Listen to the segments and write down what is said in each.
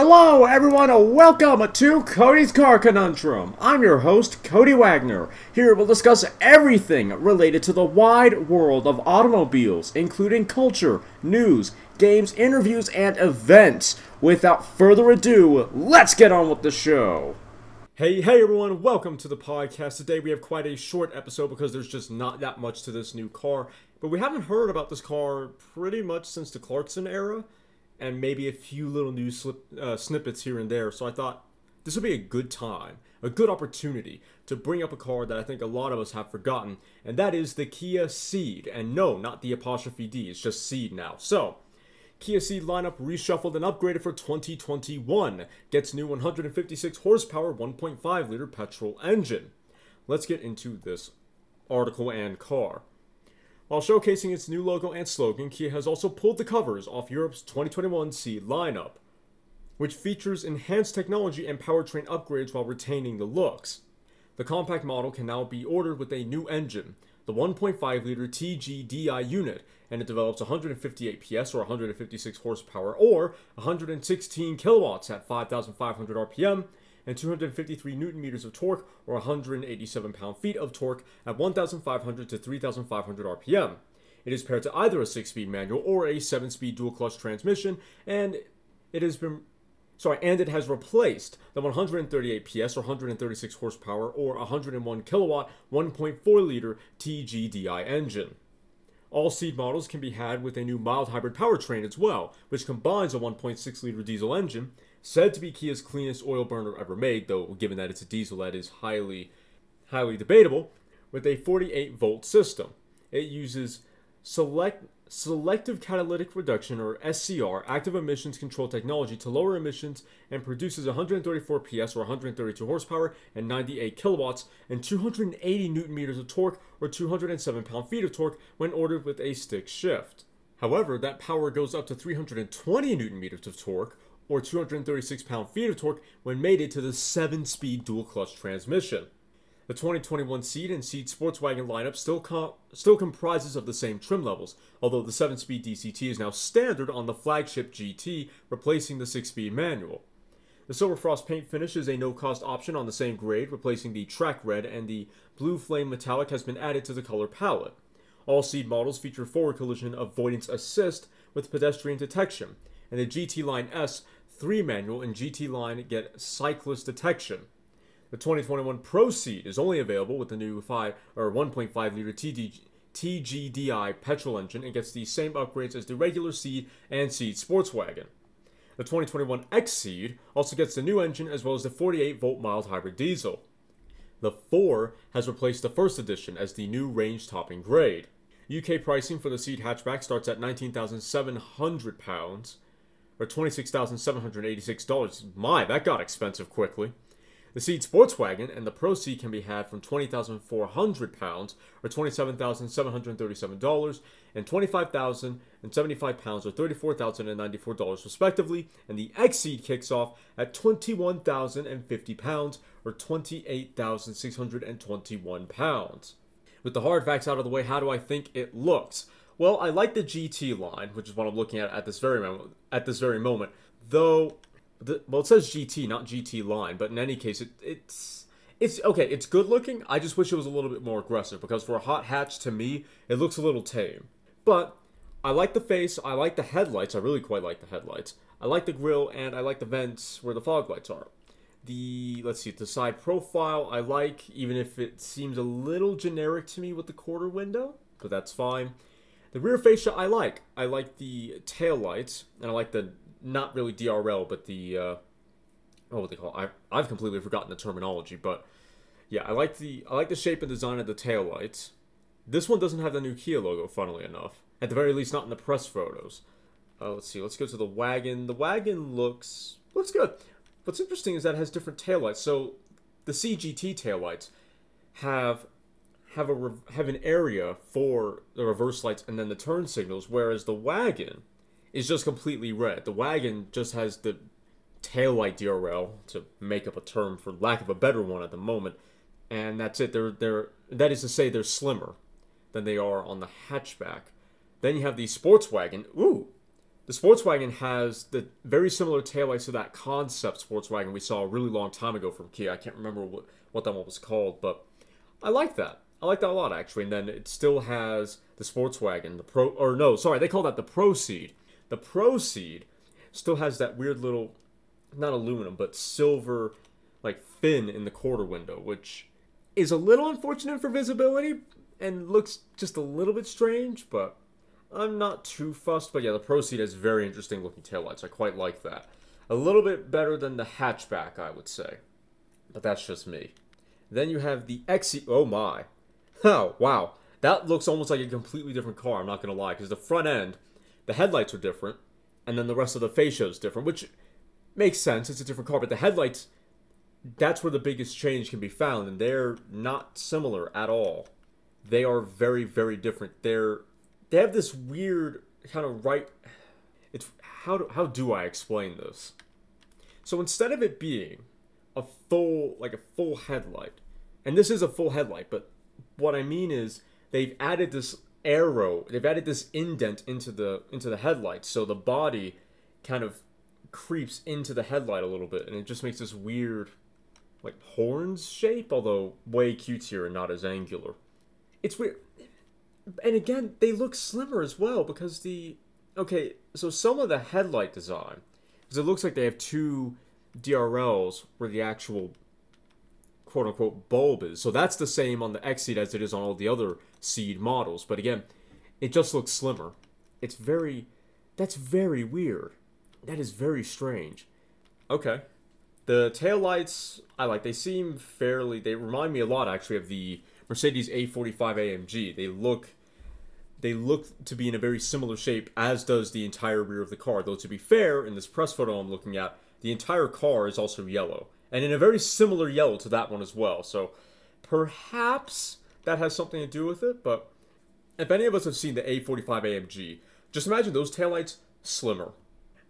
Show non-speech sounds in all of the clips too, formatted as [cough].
Hello, everyone, and welcome to Cody's Car Conundrum. I'm your host, Cody Wagner. Here we'll discuss everything related to the wide world of automobiles, including culture, news, games, interviews, and events. Without further ado, let's get on with the show. Hey, hey everyone, welcome to the podcast. Today we have quite a short episode because there's just not that much to this new car. But we haven't heard about this car pretty much since the Clarkson era, and maybe a few little news slip, uh, snippets here and there. So I thought this would be a good time, a good opportunity to bring up a car that I think a lot of us have forgotten, and that is the Kia Ceed. And no, not the apostrophe D, it's just Ceed now. So, Kia Ceed lineup reshuffled and upgraded for 2021. Gets new 156 horsepower 1.5 liter petrol engine. Let's get into this article and car. While showcasing its new logo and slogan, Kia has also pulled the covers off Europe's 2021 Ceed lineup, which features enhanced technology and powertrain upgrades while retaining the looks. The compact model can now be ordered with a new engine, the 1.5 liter TGDI unit, and it develops 158 PS or 156 horsepower or 116 kilowatts at 5,500 RPM and 253 newton meters of torque or 187 pound feet of torque at 1,500 to 3,500 RPM. It is paired to either a 6-speed manual or a 7-speed dual clutch transmission, and it has been sorry, and it has replaced the 138 PS or 136 horsepower or 101 kilowatt 1.4 liter TGDI engine. All Ceed models can be had with a new mild hybrid powertrain as well, which combines a 1.6 liter diesel engine, said to be Kia's cleanest oil burner ever made, though given that it's a diesel that is highly highly debatable, with a 48 volt system. It uses select selective catalytic reduction or SCR active emissions control technology to lower emissions and produces 134 PS or 132 horsepower and 98 kilowatts and 280 newton meters of torque or 207 pound feet of torque when ordered with a stick shift. However, that power goes up to 320 newton meters of torque or 236 pound feet of torque when mated to the 7 speed dual clutch transmission. The 2021 Ceed and Ceed Sportswagon lineup still com- still comprises of the same trim levels, although the 7-speed DCT is now standard on the flagship GT, replacing the 6-speed manual. The Silver Frost paint finish is a no-cost option on the same grade, replacing the track red, and the Blue Flame Metallic has been added to the color palette. All Ceed models feature forward collision avoidance assist with pedestrian detection, and the GT Line S 3 manual and GT Line get cyclist detection. The 2021 Pro Ceed is only available with the new 5 or 1.5 liter TD, TGDI petrol engine and gets the same upgrades as the regular Ceed and Ceed Sports Wagon. The 2021 X Ceed also gets the new engine as well as the 48 volt mild hybrid diesel. The 4 has replaced the first edition as the new range topping grade. UK pricing for the Ceed hatchback starts at £19,700 or $26,786. My, that got expensive quickly. The Ceed sports wagon and the Pro Ceed can be had from £20,400 or $27,737 and £25,075 or $34,094 respectively, and the X Ceed kicks off at £21,050 or £28,621. With the hard facts out of the way, how do I think it looks? Well, I like the GT line, which is what I'm looking at at this very moment. At this very moment, though the, well, it says GT, not GT line, but in any case, it, it's it's okay. It's good looking. I just wish it was a little bit more aggressive because for a hot hatch, to me, it looks a little tame. But I like the face. I like the headlights. I really quite like the headlights. I like the grill, and I like the vents where the fog lights are. The let's see, the side profile I like, even if it seems a little generic to me with the quarter window, but that's fine. The rear fascia I like. I like the tail lights, and I like the not really DRL, but the uh, oh, what they call it? I I've completely forgotten the terminology, but yeah, I like the I like the shape and design of the tail lights. This one doesn't have the new Kia logo, funnily enough. At the very least, not in the press photos. Uh, let's see. Let's go to the wagon. The wagon looks looks good. What's interesting is that it has different taillights. So the CGT taillights have have a have an area for the reverse lights and then the turn signals, whereas the wagon is just completely red. The wagon just has the taillight DRL to make up a term for lack of a better one at the moment, and that's it. They're they're that is to say they're slimmer than they are on the hatchback. Then you have the sports wagon. Ooh, the sports wagon has the very similar taillights to that concept sports wagon we saw a really long time ago from Kia. I can't remember what, what that one was called, but I like that. I like that a lot actually. And then it still has the sports wagon, the Pro, or no, sorry, they call that the ProCeed. The ProCeed still has that weird little, not aluminum, but silver, like fin in the quarter window, which is a little unfortunate for visibility and looks just a little bit strange, but I'm not too fussed. But yeah, the ProCeed has very interesting looking taillights. I quite like that. A little bit better than the hatchback, I would say. But that's just me. Then you have the XE. Oh my. [laughs] Oh, wow. That looks almost like a completely different car, I'm not going to lie. Because the front end, the headlights are different. And then the rest of the fascia is different, which makes sense. It's a different car. But the headlights, that's where the biggest change can be found. And they're not similar at all. They are very, very different. They're. They have this weird kind of right. It's how do, how do I explain this? So instead of it being a full like a full headlight, and this is a full headlight, but what I mean is they've added this arrow, they've added this indent into the into the headlight, so the body kind of creeps into the headlight a little bit, and it just makes this weird like horns shape, although way cutesier and not as angular. It's weird. And again, they look slimmer as well because the okay, so some of the headlight design, because it looks like they have two DRLs where the actual quote unquote bulb is. So that's the same on the XCeed as it is on all the other Ceed models. But again, it just looks slimmer. It's very, that's very weird. That is very strange. Okay. The tail lights, I like. They seem fairly, they remind me a lot actually of the Mercedes A45 AMG. They look they look to be in a very similar shape as does the entire rear of the car. Though to be fair, in this press photo I'm looking at, the entire car is also yellow and in a very similar yellow to that one as well. So perhaps that has something to do with it. But if any of us have seen the A45 AMG, just imagine those taillights slimmer,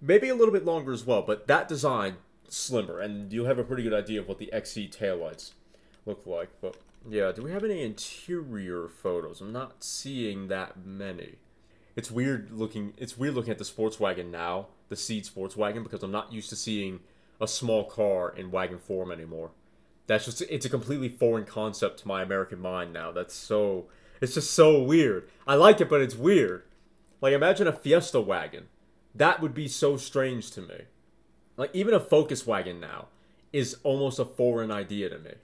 maybe a little bit longer as well. But that design slimmer, and you'll have a pretty good idea of what the XCeed taillights look like. But yeah, do we have any interior photos? I'm not seeing that many. It's weird looking. It's weird looking at the sports wagon now, the Ceed sports wagon, because I'm not used to seeing a small car in wagon form anymore. That's just it's a completely foreign concept to my American mind now. That's so it's just so weird. I like it, but it's weird. Like imagine a Fiesta wagon. That would be so strange to me. Like even a Focus wagon now is almost a foreign idea to me.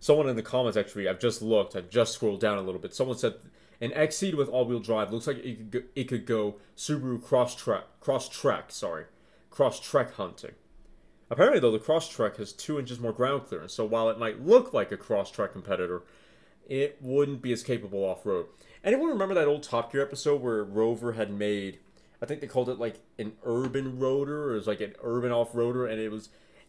Someone in the comments actually, I've just looked, I've just scrolled down a little bit. Someone said an XCeed with all-wheel drive looks like it could go, it could go Subaru Crosstrek, cross trek, sorry, Crosstrek hunting. Apparently, though, the Crosstrek has two inches more ground clearance, so while it might look like a Crosstrek competitor, it wouldn't be as capable off road. Anyone remember that old Top Gear episode where Rover had made, I think they called it like an urban roader, or it was like an urban off roader, and it was,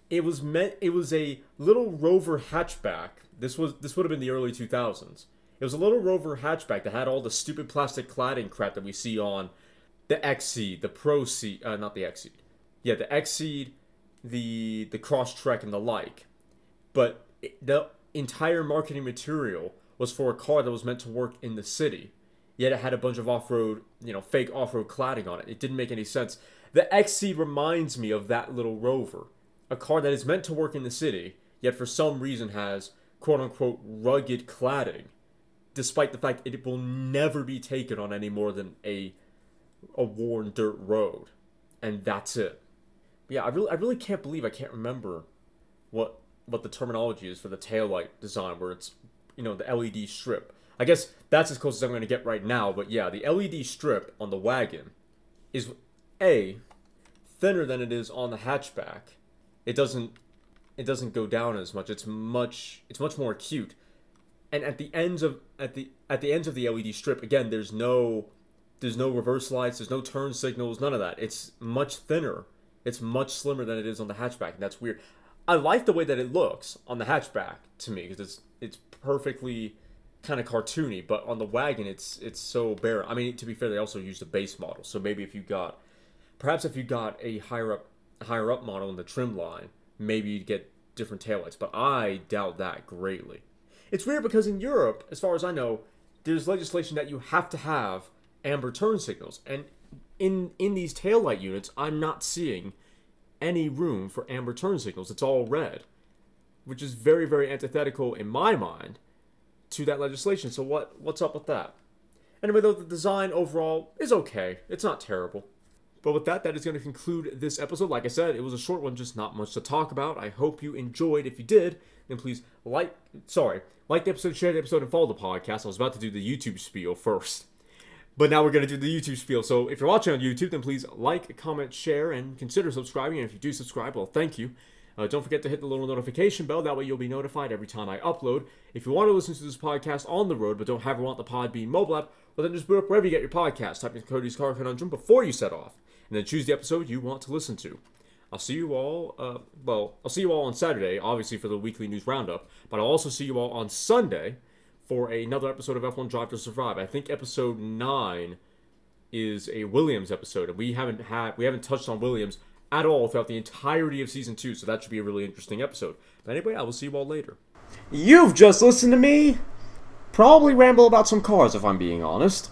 it was meant, it was a little Rover hatchback. This was this would have been the early 2000s. It was a little Rover hatchback that had all the stupid plastic cladding crap that we see on the XCeed, the Pro Ceed, uh, not the XCeed. Yeah, the XCeed, the the Crosstrek and the like. But the entire marketing material was for a car that was meant to work in the city. Yet it had a bunch of off-road, you know, fake off-road cladding on it. It didn't make any sense. The XCeed reminds me of that little Rover, a car that is meant to work in the city, yet for some reason has quote-unquote rugged cladding, despite the fact it will never be taken on any more than a a worn dirt road, and that's it yeah, I really I really can't believe I can't remember what what the terminology is for the tail light design where it's you know the LED strip. I guess that's as close as I'm going to get right now, but yeah, the LED strip on the wagon is a thinner than it is on the hatchback. It doesn't it doesn't go down as much. It's much it's much more acute. And at the ends of at the at the ends of the LED strip, again, there's no there's no reverse lights, there's no turn signals, none of that. It's much thinner it's much slimmer than it is on the hatchback, and that's weird. I like the way that it looks on the hatchback to me because it's it's perfectly kind of cartoony, but on the wagon it's it's so bare. I mean, to be fair, they also used a base model, so maybe if you got, perhaps if you got a higher up higher up model in the trim line, maybe you'd get different taillights. But I doubt that greatly. It's weird because in Europe, as far as I know, there's legislation that you have to have amber turn signals, and in in these taillight units, I'm not seeing any room for amber turn signals. It's all red, which is very very antithetical in my mind to that legislation. So what what's up with that? Anyway, though the design overall is okay. It's not terrible. But with that, that is going to conclude this episode. Like I said, it was a short one, just not much to talk about. I hope you enjoyed. If you did, then please like, sorry, like the episode, share the episode, and follow the podcast. I was about to do the YouTube spiel first. But now we're going to do the YouTube spiel. So if you're watching on YouTube, then please like, comment, share, and consider subscribing. And if you do subscribe, well, thank you. Uh, don't forget to hit the little notification bell. That way you'll be notified every time I upload. If you want to listen to this podcast on the road but don't ever want the Podbean mobile app, well, then just boot up wherever you get your podcast. Type in Cody's Car Conundrum before you set off. And then choose the episode you want to listen to. I'll see you all, uh, well, I'll see you all on Saturday, obviously for the weekly news roundup. But I'll also see you all on Sunday for another episode of F1 Drive to Survive. I think episode 9 is a Williams episode, and we haven't had we haven't touched on Williams at all throughout the entirety of season two. So that should be a really interesting episode. But anyway, I will see you all later. You've just listened to me probably ramble about some cars if I'm being honest.